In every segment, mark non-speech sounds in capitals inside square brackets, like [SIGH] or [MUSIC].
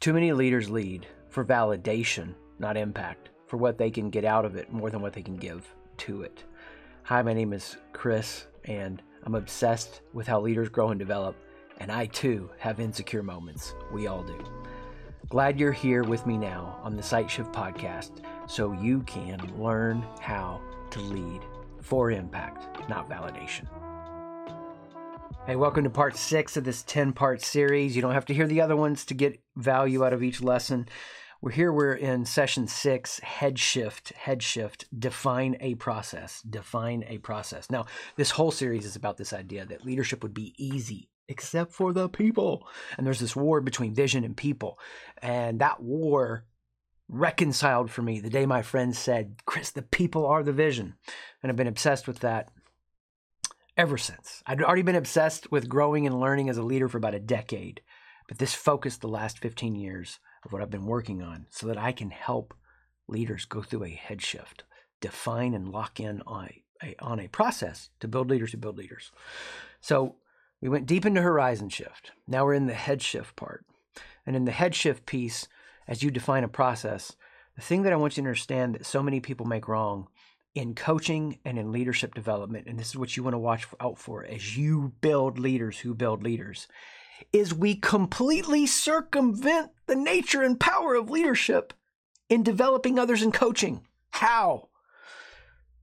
Too many leaders lead for validation, not impact, for what they can get out of it more than what they can give to it. Hi, my name is Chris, and I'm obsessed with how leaders grow and develop, and I too have insecure moments. We all do. Glad you're here with me now on the Sight Shift podcast so you can learn how to lead for impact, not validation. Hey, welcome to part six of this 10 part series. You don't have to hear the other ones to get value out of each lesson. We're here, we're in session six, head shift, head shift, define a process, define a process. Now, this whole series is about this idea that leadership would be easy except for the people. And there's this war between vision and people. And that war reconciled for me the day my friend said, Chris, the people are the vision. And I've been obsessed with that ever since. I'd already been obsessed with growing and learning as a leader for about a decade, but this focused the last 15 years of what I've been working on so that I can help leaders go through a head shift, define and lock in on a, on a process to build leaders who build leaders. So we went deep into horizon shift. Now we're in the head shift part. And in the head shift piece, as you define a process, the thing that I want you to understand that so many people make wrong in coaching and in leadership development, and this is what you want to watch out for as you build leaders who build leaders, is we completely circumvent the nature and power of leadership in developing others in coaching. How?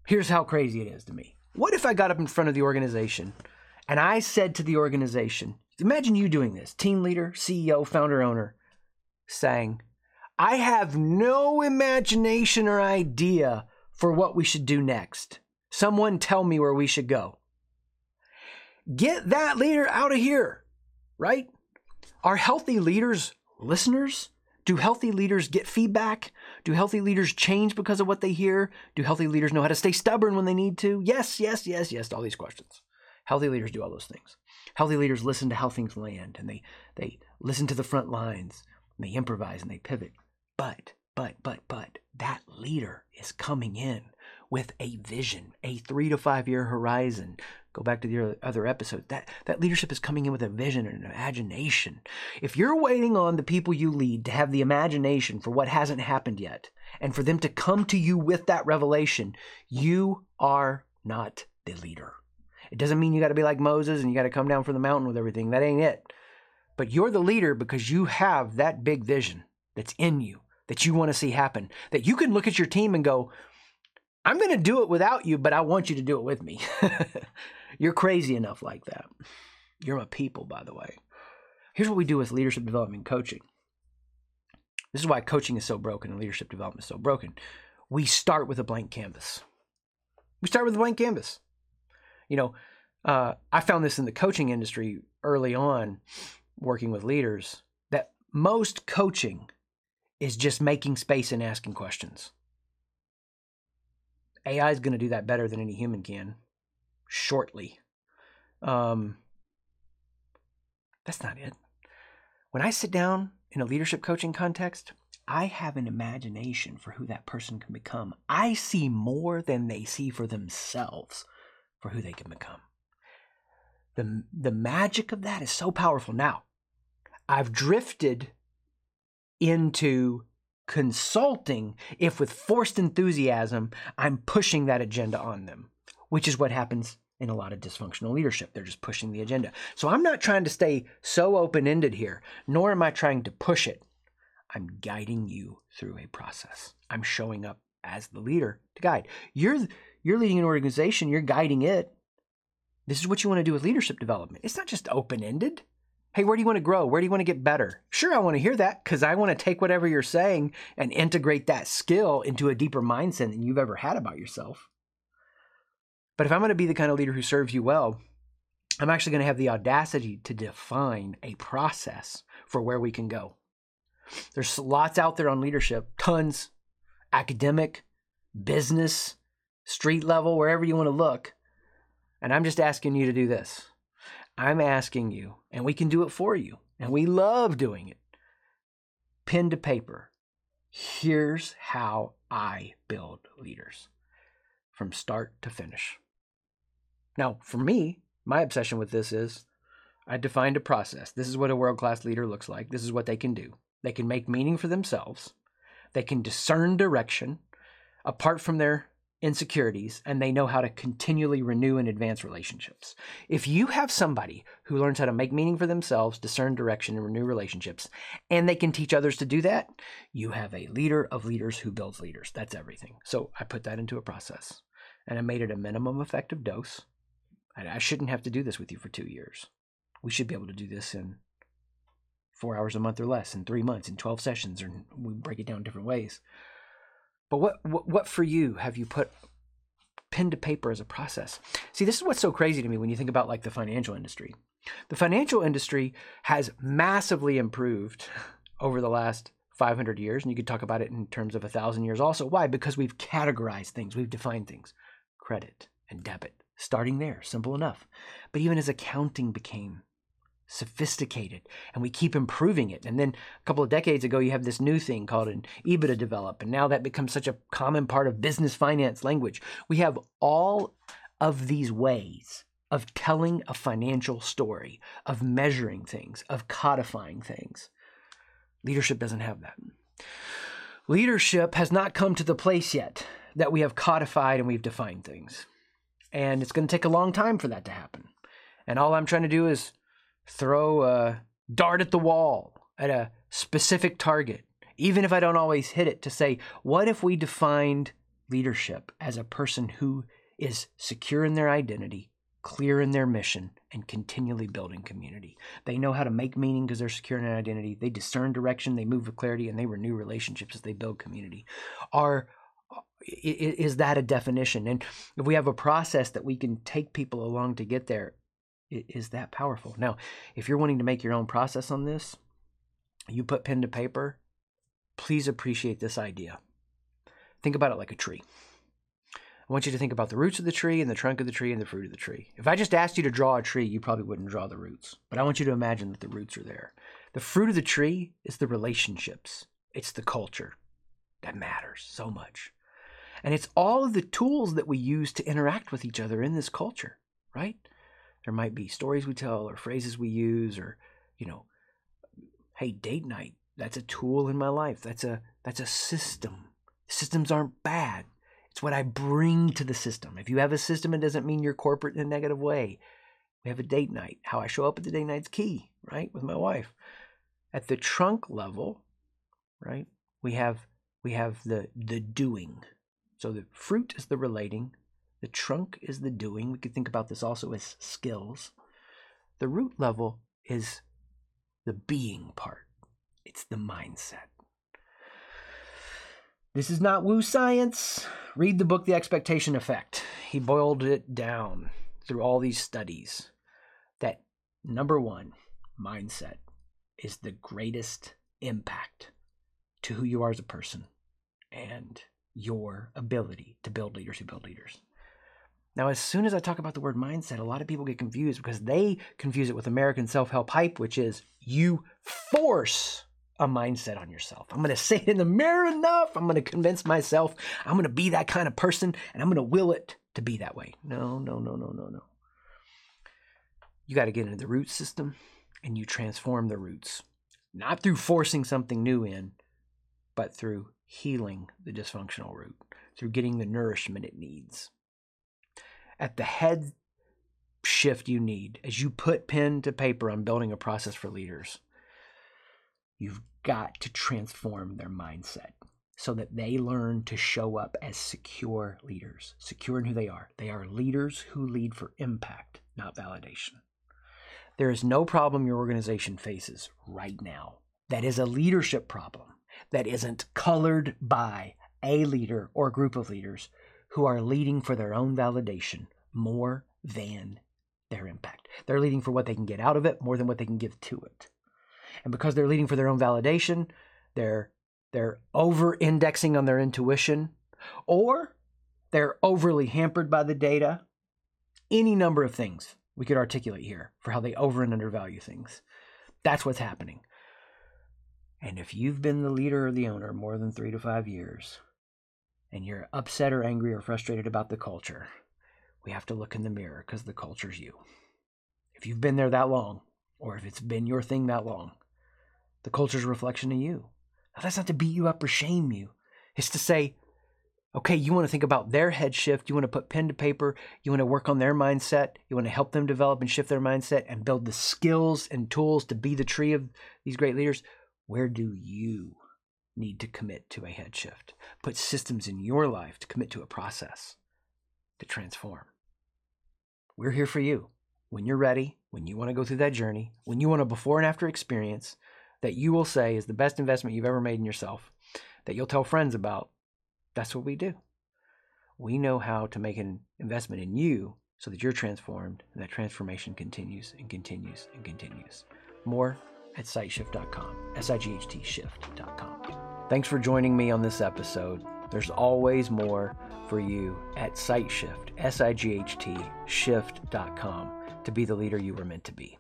Here's how crazy it is to me. What if I got up in front of the organization and I said to the organization, imagine you doing this, team leader, CEO, founder, owner, saying, I have no imagination or idea for what we should do next. Someone tell me where we should go. Get that leader out of here, right? Are healthy leaders listeners? Do healthy leaders get feedback? Do healthy leaders change because of what they hear? Do healthy leaders know how to stay stubborn when they need to? Yes, yes, yes, yes to all these questions. Healthy leaders do all those things. Healthy leaders listen to how things land and they, they listen to the front lines and they improvise and they pivot. But but, but, but that leader is coming in with a vision, a three to five year horizon. Go back to the other episode. That, that leadership is coming in with a vision and an imagination. If you're waiting on the people you lead to have the imagination for what hasn't happened yet, and for them to come to you with that revelation, you are not the leader. It doesn't mean you got to be like Moses and you got to come down from the mountain with everything. That ain't it. But you're the leader because you have that big vision that's in you that you want to see happen. That you can look at your team and go, I'm going to do it without you, but I want you to do it with me. [LAUGHS] You're crazy enough like that. You're my people, by the way. Here's what we do with leadership development coaching. This is why coaching is so broken and leadership development is so broken. We start with a blank canvas. We start with a blank canvas. You know, uh, I found this in the coaching industry early on, working with leaders, that most coaching is just making space and asking questions. AI is going to do that better than any human can shortly. Um, that's not it. When I sit down in a leadership coaching context, I have an imagination for who that person can become. I see more than they see for themselves for who they can become. The, the magic of that is so powerful. Now, I've drifted into consulting if with forced enthusiasm I'm pushing that agenda on them, which is what happens in a lot of dysfunctional leadership. They're just pushing the agenda. So I'm not trying to stay so open ended here, nor am I trying to push it. I'm guiding you through a process. I'm showing up as the leader to guide. You're you're leading an organization, you're guiding it. This is what you want to do with leadership development. It's not just open ended. Hey, where do you want to grow? Where do you want to get better? Sure, I want to hear that because I want to take whatever you're saying and integrate that skill into a deeper mindset than you've ever had about yourself. But if I'm going to be the kind of leader who serves you well, I'm actually going to have the audacity to define a process for where we can go. There's lots out there on leadership, tons, academic, business, street level, wherever you want to look. And I'm just asking you to do this. I'm asking you, and we can do it for you, and we love doing it. Pen to paper. Here's how I build leaders from start to finish. Now, for me, my obsession with this is I defined a process. This is what a world class leader looks like. This is what they can do. They can make meaning for themselves. They can discern direction apart from their insecurities, and they know how to continually renew and advance relationships. If you have somebody who learns how to make meaning for themselves, discern direction, and renew relationships, and they can teach others to do that, you have a leader of leaders who builds leaders. That's everything. So I put that into a process and I made it a minimum effective dose. I shouldn't have to do this with you for two years. We should be able to do this in four hours a month or less, in three months, in 12 sessions, or we break it down different ways. But what, what, what for you have you put pen to paper as a process? See, this is what's so crazy to me when you think about like the financial industry. The financial industry has massively improved over the last 500 years, and you could talk about it in terms of a thousand years also. Why? Because we've categorized things, we've defined things credit and debit, starting there, simple enough. But even as accounting became sophisticated and we keep improving it. And then a couple of decades ago, you have this new thing called an EBITDA develop. And now that becomes such a common part of business finance language. We have all of these ways of telling a financial story, of measuring things, of codifying things. Leadership doesn't have that. Leadership has not come to the place yet that we have codified and we've defined things. And it's going to take a long time for that to happen. And all I'm trying to do is throw a dart at the wall at a specific target, even if I don't always hit it, to say, what if we defined leadership as a person who is secure in their identity, clear in their mission, and continually building community? They know how to make meaning because they're secure in their identity. They discern direction, they move with clarity, and they renew relationships as they build community. Are is that a definition? And if we have a process that we can take people along to get there, is that powerful. Now, if you're wanting to make your own process on this, you put pen to paper, please appreciate this idea. Think about it like a tree. I want you to think about the roots of the tree and the trunk of the tree and the fruit of the tree. If I just asked you to draw a tree, you probably wouldn't draw the roots. But I want you to imagine that the roots are there. The fruit of the tree is the relationships, it's the culture that matters so much. And it's all of the tools that we use to interact with each other in this culture, right? There might be stories we tell or phrases we use or, you know, hey, date night, that's a tool in my life. That's a that's a system. Systems aren't bad. It's what I bring to the system. If you have a system, it doesn't mean you're corporate in a negative way. We have a date night. How I show up at the date night's key, right? With my wife. At the trunk level, right? We have we have the the doing. So the fruit is the relating, the trunk is the doing. We could think about this also as skills. The root level is the being part, it's the mindset. This is not woo science. Read the book The Expectation Effect. He boiled it down through all these studies that number one, mindset is the greatest impact to who you are as a person and your ability to build leaders who build leaders. Now, as soon as I talk about the word mindset, a lot of people get confused because they confuse it with American self help hype, which is you force a mindset on yourself. I'm going to say it in the mirror enough. I'm going to convince myself I'm going to be that kind of person and I'm going to will it to be that way. No, no, no, no, no, no. You got to get into the root system and you transform the roots, not through forcing something new in, but through healing the dysfunctional root, through getting the nourishment it needs at the head shift you need as you put pen to paper on building a process for leaders. You've got to transform their mindset so that they learn to show up as secure leaders, secure in who they are. They are leaders who lead for impact, not validation. There is no problem your organization faces right now that is a leadership problem that isn't colored by a leader or a group of leaders who are leading for their own validation more than their impact. They're leading for what they can get out of it more than what they can give to it. And because they're leading for their own validation, they're they're over indexing on their intuition or they're overly hampered by the data. Any number of things we could articulate here for how they over and undervalue things. That's what's happening. And if you've been the leader or the owner more than three to five years, and you're upset or angry or frustrated about the culture, we have to look in the mirror because the culture's you. If you've been there that long, or if it's been your thing that long, The culture's a reflection of you. Now, that's not to beat you up or shame you. It's to say, okay, you want to think about their head shift. You want to put pen to paper. You want to work on their mindset. You want to help them develop and shift their mindset and build the skills and tools to be the tree of these great leaders. Where do you need to commit to a head shift? Put systems in your life to commit to a process to transform. We're here for you when you're ready, when you want to go through that journey, when you want a before and after experience that you will say is the best investment you've ever made in yourself, that you'll tell friends about. That's what we do. We know how to make an investment in you so that you're transformed and that transformation continues and continues and continues. More at sightshift.com, S I G H T shift.com. Thanks for joining me on this episode. There's always more for you at SightShift, S I G H T shift.com to be the leader you were meant to be.